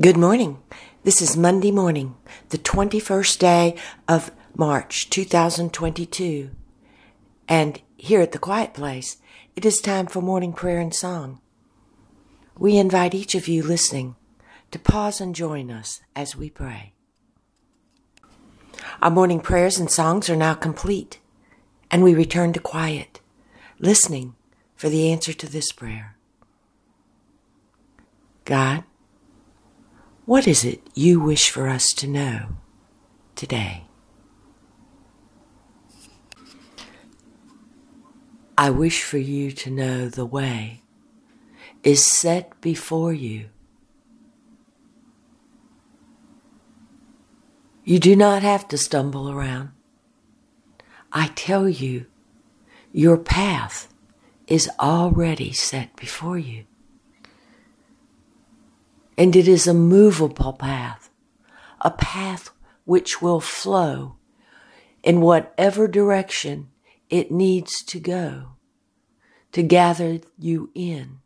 Good morning. This is Monday morning, the 21st day of March 2022. And here at the Quiet Place, it is time for morning prayer and song. We invite each of you listening to pause and join us as we pray. Our morning prayers and songs are now complete, and we return to quiet, listening for the answer to this prayer. God, what is it you wish for us to know today? I wish for you to know the way is set before you. You do not have to stumble around. I tell you, your path is already set before you and it is a movable path, a path which will flow in whatever direction it needs to go to gather you in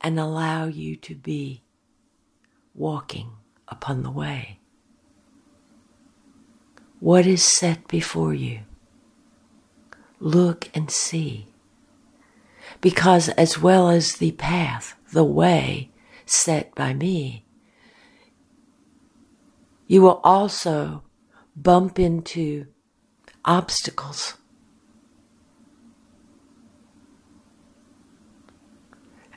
and allow you to be walking upon the way. What is set before you? Look and see. Because as well as the path, the way, set by me. You will also bump into obstacles.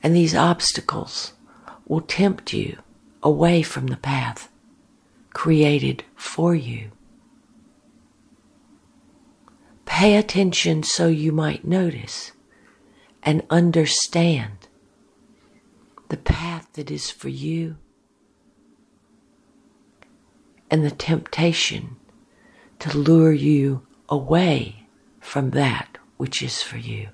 And these obstacles will tempt you away from the path created for you. Pay attention so you might notice and understand the path that is for you and the temptation to lure you away from that which is for you.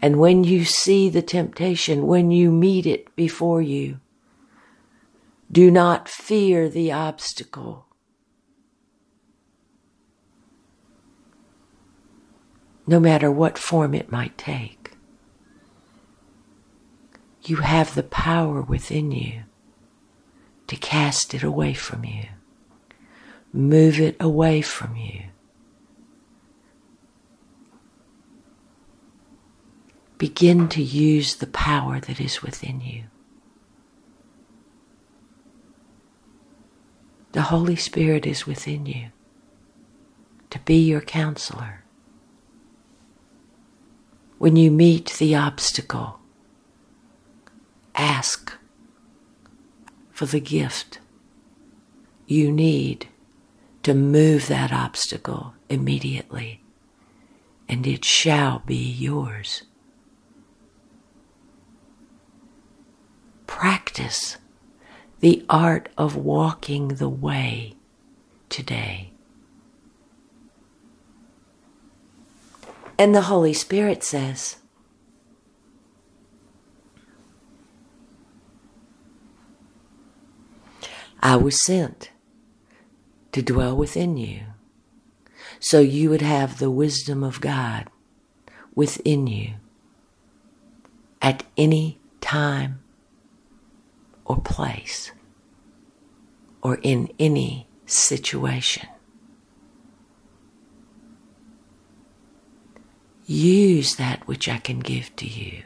And when you see the temptation, when you meet it before you, do not fear the obstacle. No matter what form it might take you have the power within you to cast it away from you, move it away from you. Begin to use the power that is within you. The Holy Spirit is within you to be your counselor. When you meet the obstacle, ask for the gift you need to move that obstacle immediately, and it shall be yours. Practice the art of walking the way today. And the Holy Spirit says, I was sent to dwell within you so you would have the wisdom of God within you at any time or place or in any situation. Use that which I can give to you.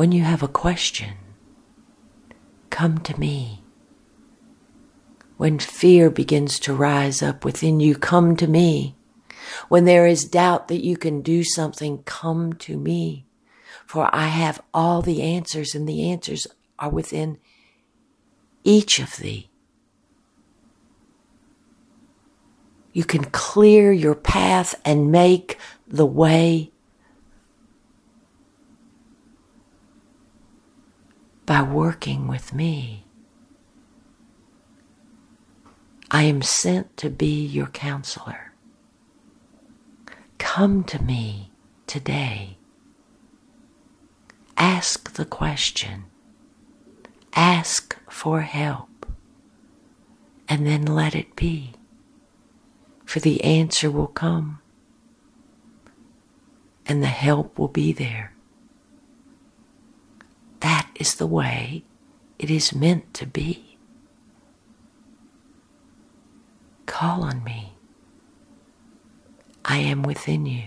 When you have a question, come to me. When fear begins to rise up within you, come to me. When there is doubt that you can do something, come to me. For I have all the answers, and the answers are within each of thee. You can clear your path and make the way by working with me. I am sent to be your counselor. Come to me today. Ask the question. Ask for help. And then let it be. for the answer will come and the help will be there. Is the way it is meant to be. Call on me. I am within you.